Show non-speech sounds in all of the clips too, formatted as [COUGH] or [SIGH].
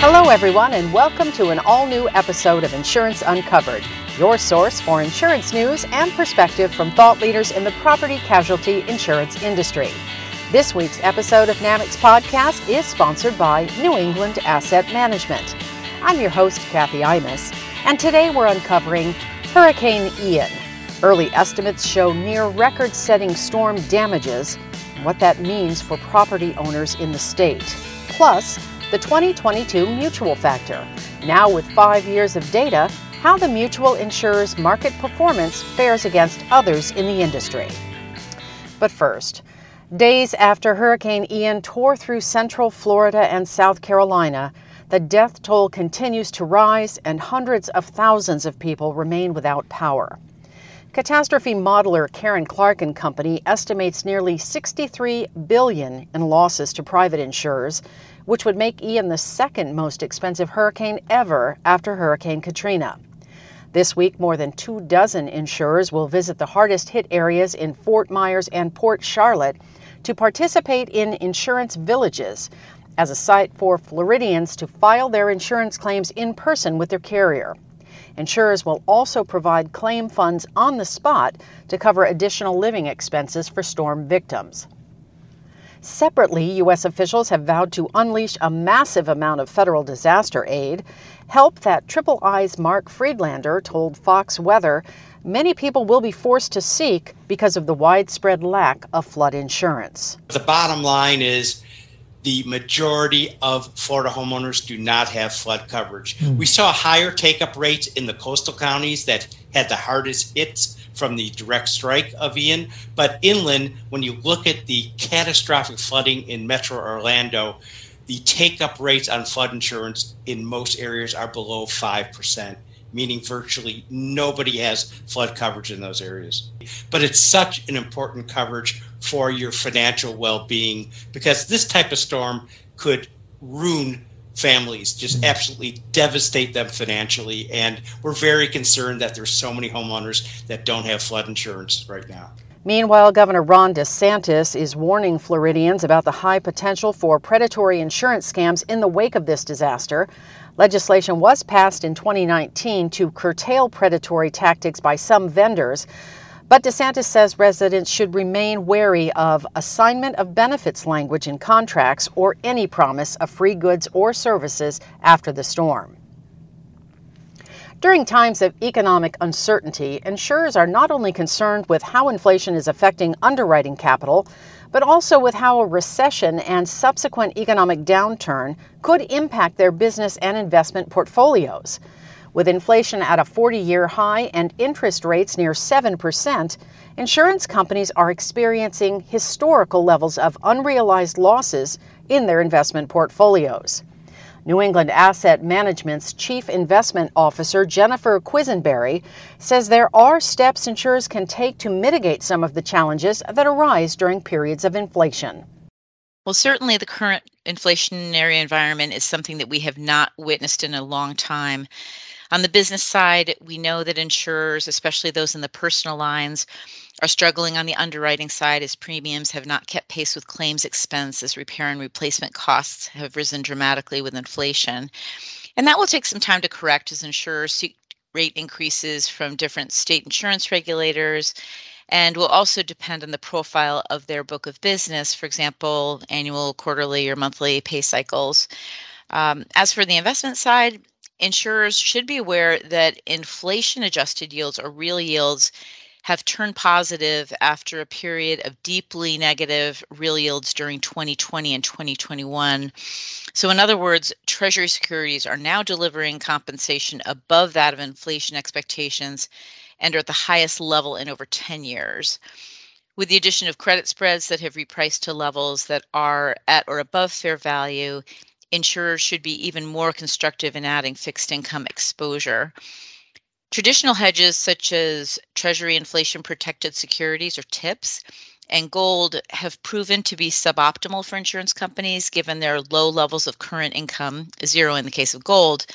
Hello, everyone, and welcome to an all new episode of Insurance Uncovered, your source for insurance news and perspective from thought leaders in the property casualty insurance industry. This week's episode of NAMIC's podcast is sponsored by New England Asset Management. I'm your host, Kathy Imus, and today we're uncovering Hurricane Ian. Early estimates show near record setting storm damages and what that means for property owners in the state. Plus, the 2022 mutual factor. Now, with five years of data, how the mutual insurer's market performance fares against others in the industry. But first, days after Hurricane Ian tore through central Florida and South Carolina, the death toll continues to rise and hundreds of thousands of people remain without power. Catastrophe modeler Karen Clark and Company estimates nearly 63 billion in losses to private insurers, which would make Ian the second most expensive hurricane ever after Hurricane Katrina. This week, more than two dozen insurers will visit the hardest hit areas in Fort Myers and Port Charlotte to participate in insurance villages as a site for Floridians to file their insurance claims in person with their carrier. Insurers will also provide claim funds on the spot to cover additional living expenses for storm victims. Separately, U.S. officials have vowed to unleash a massive amount of federal disaster aid, help that Triple I's Mark Friedlander told Fox Weather many people will be forced to seek because of the widespread lack of flood insurance. The bottom line is the majority of Florida homeowners do not have flood coverage. Mm. We saw higher take up rates in the coastal counties that had the hardest hits from the direct strike of Ian. But inland, when you look at the catastrophic flooding in Metro Orlando, the take up rates on flood insurance in most areas are below 5% meaning virtually nobody has flood coverage in those areas. But it's such an important coverage for your financial well being because this type of storm could ruin families, just absolutely devastate them financially. And we're very concerned that there's so many homeowners that don't have flood insurance right now. Meanwhile, Governor Ron DeSantis is warning Floridians about the high potential for predatory insurance scams in the wake of this disaster. Legislation was passed in 2019 to curtail predatory tactics by some vendors. But DeSantis says residents should remain wary of assignment of benefits language in contracts or any promise of free goods or services after the storm. During times of economic uncertainty, insurers are not only concerned with how inflation is affecting underwriting capital, but also with how a recession and subsequent economic downturn could impact their business and investment portfolios. With inflation at a 40 year high and interest rates near 7%, insurance companies are experiencing historical levels of unrealized losses in their investment portfolios. New England Asset Management's Chief Investment Officer, Jennifer Quisenberry, says there are steps insurers can take to mitigate some of the challenges that arise during periods of inflation. Well, certainly the current inflationary environment is something that we have not witnessed in a long time. On the business side, we know that insurers, especially those in the personal lines, are struggling on the underwriting side as premiums have not kept pace with claims expense as repair and replacement costs have risen dramatically with inflation. And that will take some time to correct as insurers seek rate increases from different state insurance regulators and will also depend on the profile of their book of business, for example, annual, quarterly, or monthly pay cycles. Um, as for the investment side, insurers should be aware that inflation adjusted yields or real yields have turned positive after a period of deeply negative real yields during 2020 and 2021. So, in other words, Treasury securities are now delivering compensation above that of inflation expectations and are at the highest level in over 10 years. With the addition of credit spreads that have repriced to levels that are at or above fair value, insurers should be even more constructive in adding fixed income exposure. Traditional hedges such as Treasury inflation protected securities or TIPS and gold have proven to be suboptimal for insurance companies given their low levels of current income, zero in the case of gold.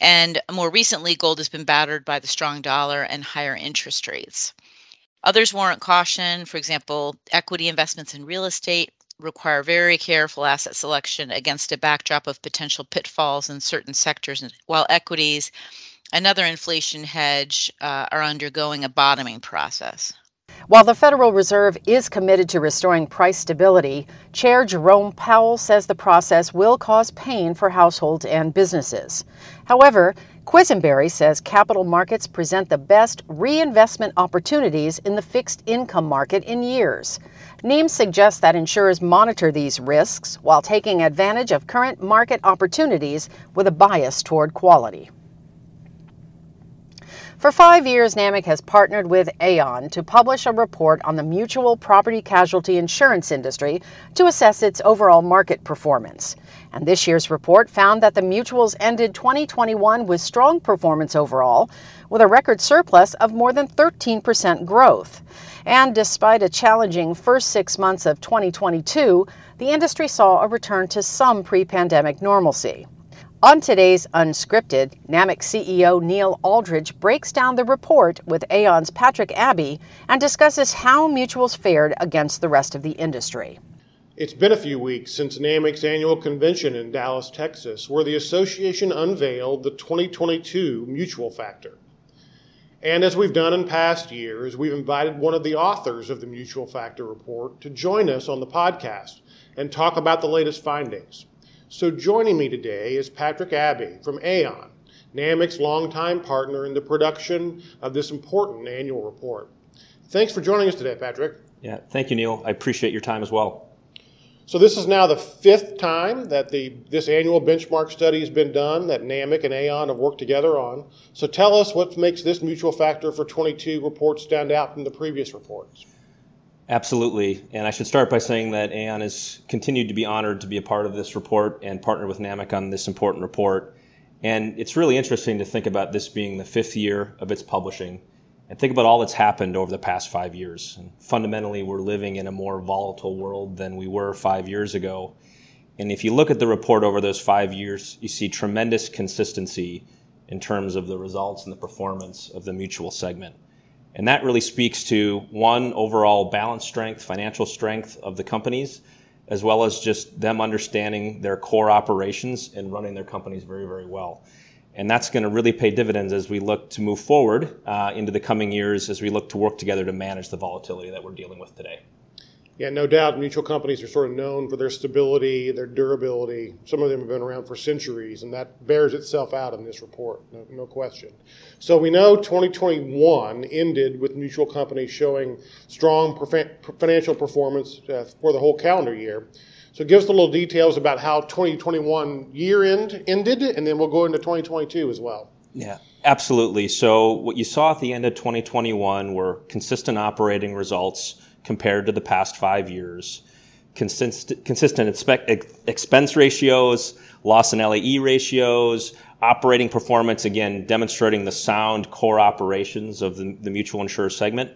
And more recently, gold has been battered by the strong dollar and higher interest rates. Others warrant caution, for example, equity investments in real estate require very careful asset selection against a backdrop of potential pitfalls in certain sectors, while equities, another inflation hedge, uh, are undergoing a bottoming process. While the Federal Reserve is committed to restoring price stability, Chair Jerome Powell says the process will cause pain for households and businesses. However, Quisenberry says capital markets present the best reinvestment opportunities in the fixed income market in years. NEAM suggests that insurers monitor these risks while taking advantage of current market opportunities with a bias toward quality. For five years, NAMIC has partnered with Aon to publish a report on the mutual property casualty insurance industry to assess its overall market performance. And this year's report found that the mutuals ended 2021 with strong performance overall, with a record surplus of more than 13% growth. And despite a challenging first six months of 2022, the industry saw a return to some pre pandemic normalcy. On today's Unscripted, NAMIC CEO Neil Alldredge breaks down the report with Aon's Patrick Abbey and discusses how mutuals fared against the rest of the industry. It's been a few weeks since NAMIC's annual convention in Dallas, Texas, where the association unveiled the 2022 Mutual Factor. And as we've done in past years, we've invited one of the authors of the Mutual Factor Report to join us on the podcast and talk about the latest findings. So joining me today is Patrick Abbey from Aon, NAMIC's longtime partner in the production of this important annual report. Thanks for joining us today, Patrick. Yeah, thank you, Neil. I appreciate your time as well. So this is now the fifth time that the this annual benchmark study has been done that NAMIC and Aon have worked together on. So tell us what makes this mutual factor for 22 report stand out from the previous reports. Absolutely, and I should start by saying that Aon has continued to be honored to be a part of this report and partner with NAMIC on this important report. And it's really interesting to think about this being the fifth year of its publishing and think about all that's happened over the past five years. And fundamentally, we're living in a more volatile world than we were five years ago. And if you look at the report over those five years, you see tremendous consistency in terms of the results and the performance of the mutual segment. And that really speaks to one, overall balance strength, financial strength of the companies, as well as just them understanding their core operations and running their companies very, very well. And that's going to really pay dividends as we look to move forward uh, into the coming years as we look to work together to manage the volatility that we're dealing with today. Yeah, no doubt mutual companies are sort of known for their stability, their durability. Some of them have been around for centuries, and that bears itself out in this report, no, no question. So we know 2021 ended with mutual companies showing strong financial performance uh, for the whole calendar year. So give us a little details about how 2021 year end ended, and then we'll go into 2022 as well. Yeah, absolutely. So what you saw at the end of 2021 were consistent operating results compared to the past five years, consistent, consistent expense ratios, loss and LAE ratios, operating performance, again, demonstrating the sound core operations of the, the mutual insurer segment.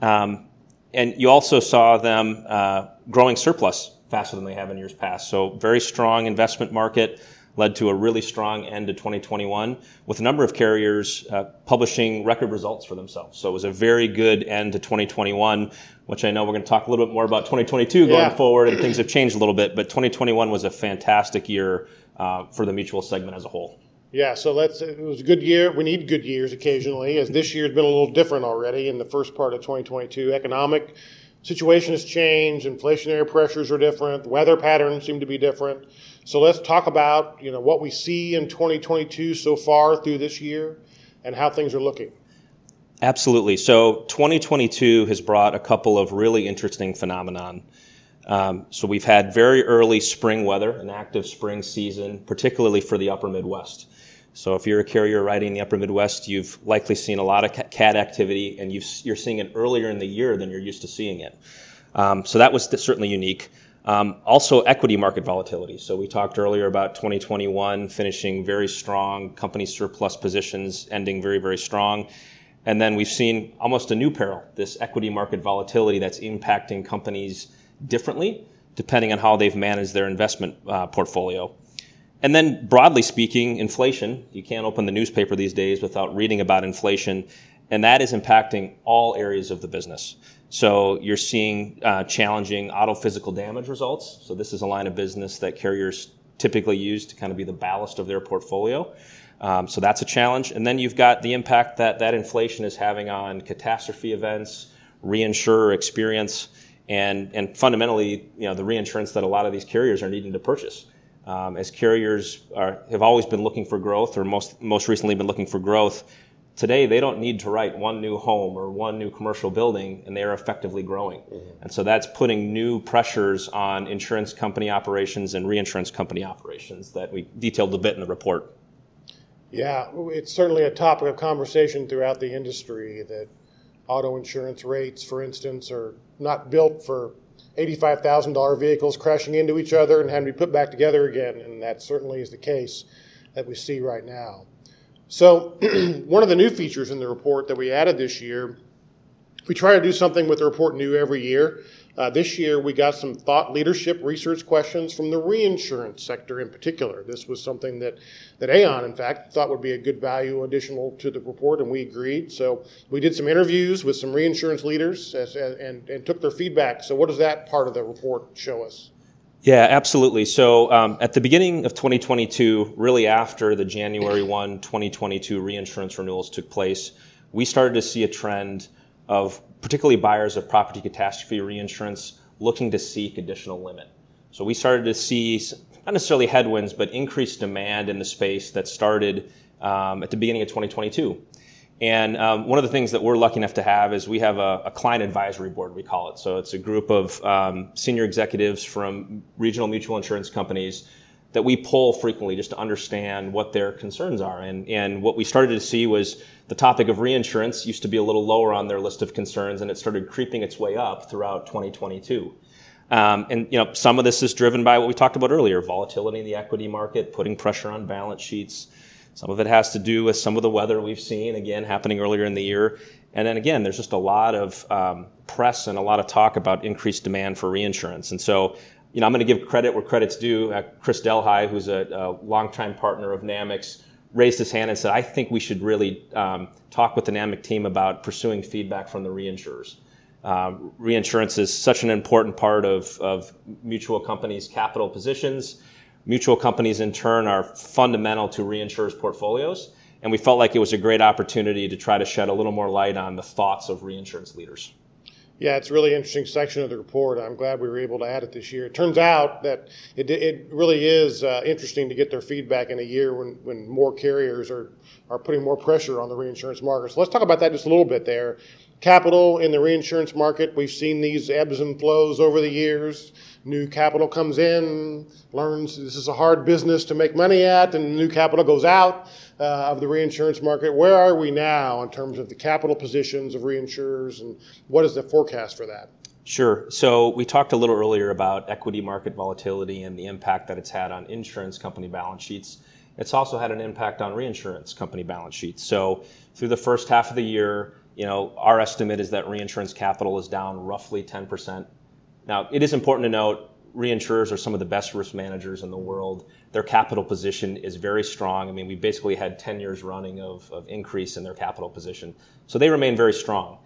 Um, and you also saw them uh, growing surplus faster than they have in years past. So very strong investment market led to a really strong end to 2021 with a number of carriers uh, publishing record results for themselves. So it was a very good end to 2021, which I know we're going to talk a little bit more about 2022 going yeah. forward, and things have changed a little bit. But 2021 was a fantastic year uh, for the mutual segment as a whole. Yeah, so let's. It was a good year. We need good years occasionally, as this year's been a little different already in the first part of 2022. Economic situation has changed, inflationary pressures are different, weather patterns seem to be different. So let's talk about you know what we see in 2022 so far through this year and how things are looking. Absolutely. So 2022 has brought a couple of really interesting phenomenon. Um, so we've had very early spring weather, an active spring season, particularly for the upper Midwest. So if you're a carrier riding the upper Midwest, you've likely seen a lot of cat activity, and you are seeing it earlier in the year than you're used to seeing it. Um, so that was certainly unique. Um, also, equity market volatility. So we talked earlier about 2021 finishing very strong, company surplus positions ending very, very strong. And then we've seen almost a new peril, this equity market volatility that's impacting companies differently depending on how they've managed their investment uh, portfolio. And then, broadly speaking, inflation. You can't open the newspaper these days without reading about inflation, and that is impacting all areas of the business. So you're seeing uh, challenging auto physical damage results. So this is a line of business that carriers typically use to kind of be the ballast of their portfolio. Um, so that's a challenge. And then you've got the impact that that inflation is having on catastrophe events, reinsurer experience, and and fundamentally, you know, the reinsurance that a lot of these carriers are needing to purchase. Um, as carriers are, have always been looking for growth, or most most recently been looking for growth, today they don't need to write one new home or one new commercial building, and they are effectively growing. Mm-hmm. And so that's putting new pressures on insurance company operations and reinsurance company operations that we detailed a bit in the report. Yeah, it's certainly a topic of conversation throughout the industry that auto insurance rates, for instance, are not built for $85,000 vehicles crashing into each other and having to be put back together again, and that certainly is the case that we see right now. So, [CLEARS THROAT] one of the new features in the report that we added this year, we try to do something with the report new every year. Uh, this year, we got some thought leadership research questions from the reinsurance sector in particular. This was something that, that Aon, in fact, thought would be a good value additional to the report, and we agreed. So we did some interviews with some reinsurance leaders as, and, and took their feedback. So, what does that part of the report show us? Yeah, absolutely. So um, at the beginning of 2022, really after the January 1, 2022 reinsurance renewals took place, we started to see a trend of particularly buyers of property catastrophe reinsurance looking to seek additional limit. So we started to see not necessarily headwinds, but increased demand in the space that started um, at the beginning of 2022. And um, one of the things that we're lucky enough to have is we have a, a client advisory board, we call it. So it's a group of um, senior executives from regional mutual insurance companies that we pull frequently just to understand what their concerns are. And, and what we started to see was the topic of reinsurance used to be a little lower on their list of concerns, and it started creeping its way up throughout 2022. Um, and you know, some of this is driven by what we talked about earlier: volatility in the equity market, putting pressure on balance sheets. Some of it has to do with some of the weather we've seen again happening earlier in the year. And then again, there's just a lot of um, press and a lot of talk about increased demand for reinsurance. And so you know, I'm going to give credit where credit's due. Uh, Chris Delhi, who's a, a longtime partner of NAMIC's, raised his hand and said, I think we should really um, talk with the NAMIC team about pursuing feedback from the reinsurers. Um, reinsurance is such an important part of, of mutual companies' capital positions. Mutual companies, in turn, are fundamental to reinsurers' portfolios. And we felt like it was a great opportunity to try to shed a little more light on the thoughts of reinsurance leaders. Yeah, it's a really interesting section of the report. I'm glad we were able to add it this year. It turns out that it, it really is uh, interesting to get their feedback in a year when, when more carriers are, are putting more pressure on the reinsurance market. So let's talk about that just a little bit there. Capital in the reinsurance market, we've seen these ebbs and flows over the years. New capital comes in, learns this is a hard business to make money at, and new capital goes out uh, of the reinsurance market. Where are we now in terms of the capital positions of reinsurers, and what is the forecast for that? Sure. So we talked a little earlier about equity market volatility and the impact that it's had on insurance company balance sheets. It's also had an impact on reinsurance company balance sheets. So through the first half of the year, you know, our estimate is that reinsurance capital is down roughly 10%. Now, it is important to note reinsurers are some of the best risk managers in the world. Their capital position is very strong. I mean, we basically had 10 years running of, of increase in their capital position. So they remain very strong.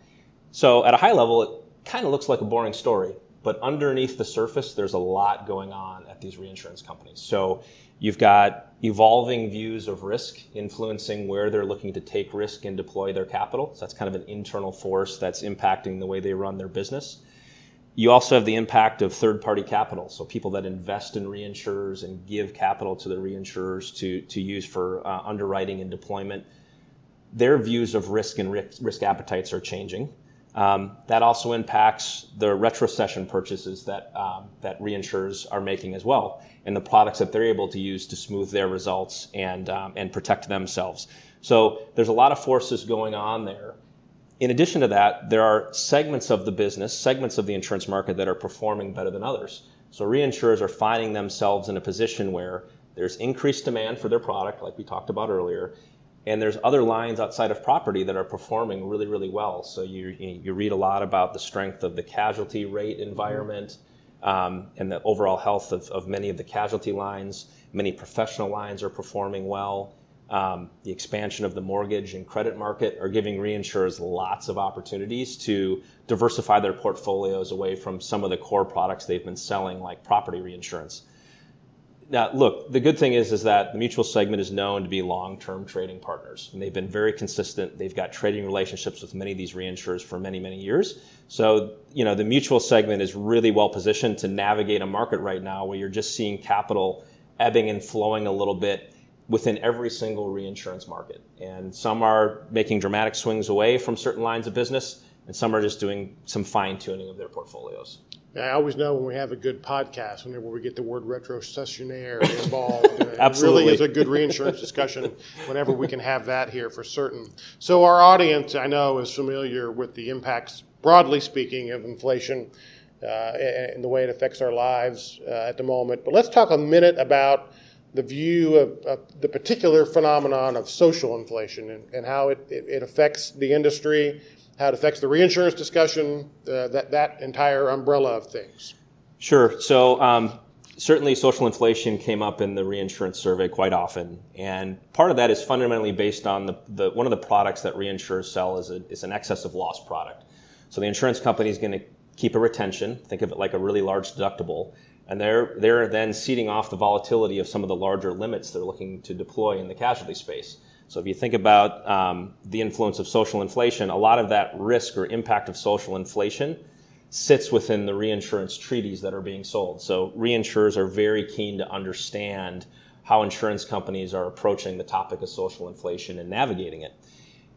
So at a high level, it kind of looks like a boring story, but underneath the surface, there's a lot going on at these reinsurance companies. So you've got evolving views of risk influencing where they're looking to take risk and deploy their capital. So that's kind of an internal force that's impacting the way they run their business. You also have the impact of third party capital, so people that invest in reinsurers and give capital to the reinsurers to, to use for uh, underwriting and deployment. Their views of risk and risk, risk appetites are changing. Um, that also impacts the retrocession purchases that, um, that reinsurers are making as well, and the products that they're able to use to smooth their results and, um, and protect themselves. So there's a lot of forces going on there in addition to that, there are segments of the business, segments of the insurance market that are performing better than others. So reinsurers are finding themselves in a position where there's increased demand for their product, like we talked about earlier, and there's other lines outside of property that are performing really, really well. So you, you read a lot about the strength of the casualty rate environment um, and the overall health of, of many of the casualty lines. Many professional lines are performing well. um, the expansion of the mortgage and credit market are giving reinsurers lots of opportunities to diversify their portfolios away from some of the core products they've been selling, like property reinsurance. Now, look, the good thing is is that the mutual segment is known to be long-term trading partners, and they've been very consistent. They've got trading relationships with many of these reinsurers for many, many years. So, you know, the mutual segment is really well positioned to navigate a market right now where you're just seeing capital ebbing and flowing a little bit within every single reinsurance market. And some are making dramatic swings away from certain lines of business, and some are just doing some fine tuning of their portfolios. I always know when we have a good podcast, whenever we get the word retrocessionaire [LAUGHS] involved. Absolutely. It really is a good reinsurance discussion whenever we can have that here for certain. So, our audience, I know, is familiar with the impacts, broadly speaking, of inflation uh, and the way it affects our lives uh, at the moment. But let's talk a minute about the view of, of the particular phenomenon of social inflation and, and how it, it, it affects the industry how it affects the reinsurance discussion, uh, that, that entire umbrella of things. Sure. So, um, certainly social inflation came up in the reinsurance survey quite often. And part of that is fundamentally based on the, the one of the products that reinsurers sell is, a, is an excess of loss product. So, the insurance company is going to keep a retention, think of it like a really large deductible. And they're, they're then ceding off the volatility of some of the larger limits they're looking to deploy in the casualty space. So if you think about um, the influence of social inflation, a lot of that risk or impact of social inflation sits within the reinsurance treaties that are being sold. So reinsurers are very keen to understand how insurance companies are approaching the topic of social inflation and navigating it.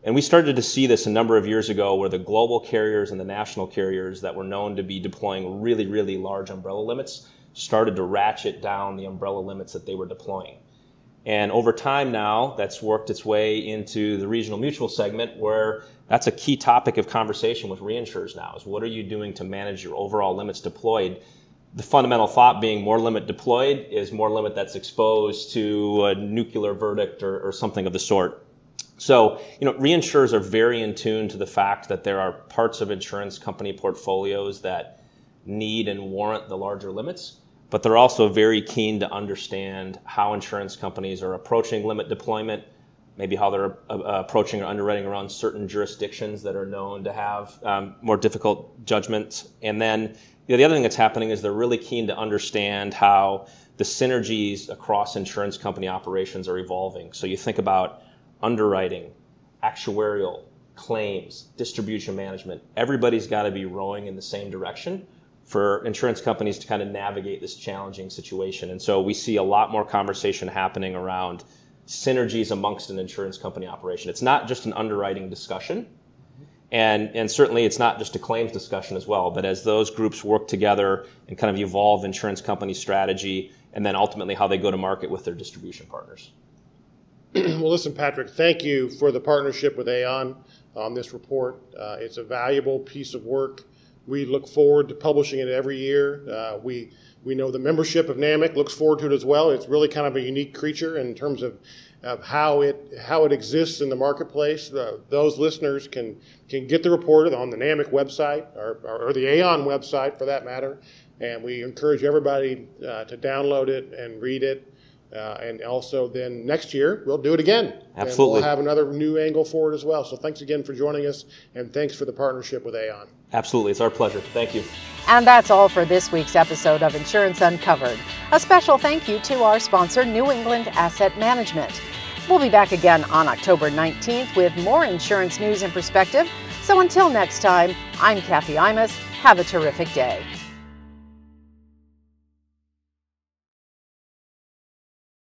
And we started to see this a number of years ago where the global carriers and the national carriers that were known to be deploying really, really large umbrella limits started to ratchet down the umbrella limits that they were deploying. And over time now, that's worked its way into the regional mutual segment where that's a key topic of conversation with reinsurers now is what are you doing to manage your overall limits deployed? The fundamental thought being more limit deployed is more limit that's exposed to a nuclear verdict or, or something of the sort. So, you know, reinsurers are very in tune to the fact that there are parts of insurance company portfolios that need and warrant the larger limits but they're also very keen to understand how insurance companies are approaching limit deployment, maybe how they're uh, uh, approaching or underwriting around certain jurisdictions that are known to have um, more difficult judgments. And then you know, the other thing that's happening is they're really keen to understand how the synergies across insurance company operations are evolving. So you think about underwriting, actuarial, claims, distribution management. Everybody's got to be rowing in the same direction for insurance companies to kind of navigate this challenging situation. And so we see a lot more conversation happening around synergies amongst an insurance company operation. It's not just an underwriting discussion. And, and certainly it's not just a claims discussion as well, but as those groups work together and kind of evolve insurance company strategy and then ultimately how they go to market with their distribution partners. [CLEARS THROAT] well, listen, Patrick, thank you for the partnership with Aon on this report. Uh, it's a valuable piece of work. We look forward to publishing it every year. Uh, we we know the membership of NAMIC looks forward to it as well. It's really kind of a unique creature in terms of, of how it how it exists in the marketplace. Those listeners can can get the report on the NAMIC website or, or, the Aon website for that matter. And we encourage everybody uh, to download it and read it. Uh, and also, then next year, we'll do it again. Absolutely. And we'll have another new angle for it as well. So, thanks again for joining us, and thanks for the partnership with Aon. Absolutely. It's our pleasure. Thank you. And that's all for this week's episode of Insurance Uncovered. A special thank you to our sponsor, New England Asset Management. We'll be back again on October 19th with more insurance news and perspective. So until next time, I'm Kathy Imus. Have a terrific day.